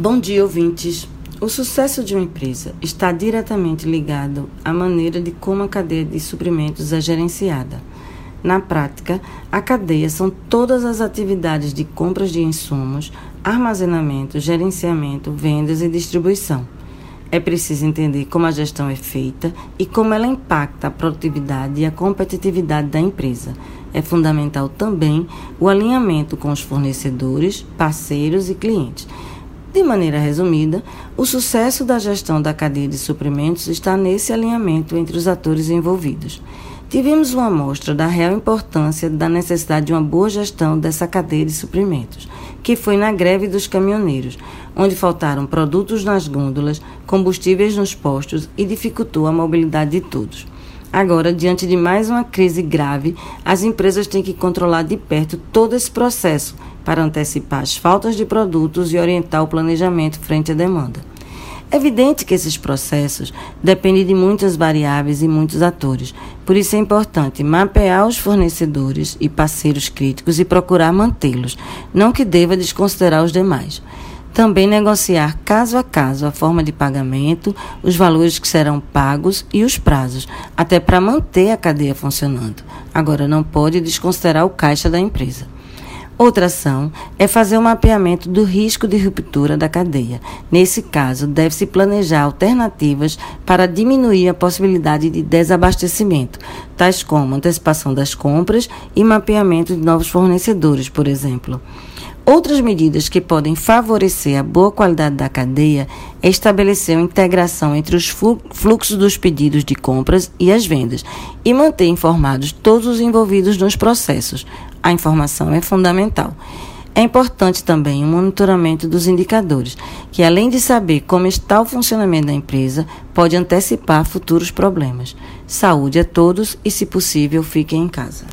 Bom dia, ouvintes. O sucesso de uma empresa está diretamente ligado à maneira de como a cadeia de suprimentos é gerenciada. Na prática, a cadeia são todas as atividades de compras de insumos, armazenamento, gerenciamento, vendas e distribuição. É preciso entender como a gestão é feita e como ela impacta a produtividade e a competitividade da empresa. É fundamental também o alinhamento com os fornecedores, parceiros e clientes de maneira resumida, o sucesso da gestão da cadeia de suprimentos está nesse alinhamento entre os atores envolvidos. Tivemos uma amostra da real importância da necessidade de uma boa gestão dessa cadeia de suprimentos, que foi na greve dos caminhoneiros, onde faltaram produtos nas gôndolas, combustíveis nos postos e dificultou a mobilidade de todos. Agora, diante de mais uma crise grave, as empresas têm que controlar de perto todo esse processo para antecipar as faltas de produtos e orientar o planejamento frente à demanda. É evidente que esses processos dependem de muitas variáveis e muitos atores, por isso é importante mapear os fornecedores e parceiros críticos e procurar mantê-los, não que deva desconsiderar os demais. Também negociar caso a caso a forma de pagamento, os valores que serão pagos e os prazos, até para manter a cadeia funcionando. Agora, não pode desconsiderar o caixa da empresa. Outra ação é fazer o um mapeamento do risco de ruptura da cadeia. Nesse caso, deve-se planejar alternativas para diminuir a possibilidade de desabastecimento, tais como antecipação das compras e mapeamento de novos fornecedores, por exemplo. Outras medidas que podem favorecer a boa qualidade da cadeia é estabelecer uma integração entre os fluxos dos pedidos de compras e as vendas e manter informados todos os envolvidos nos processos, a informação é fundamental. É importante também o monitoramento dos indicadores, que além de saber como está o funcionamento da empresa, pode antecipar futuros problemas. Saúde a todos e, se possível, fiquem em casa.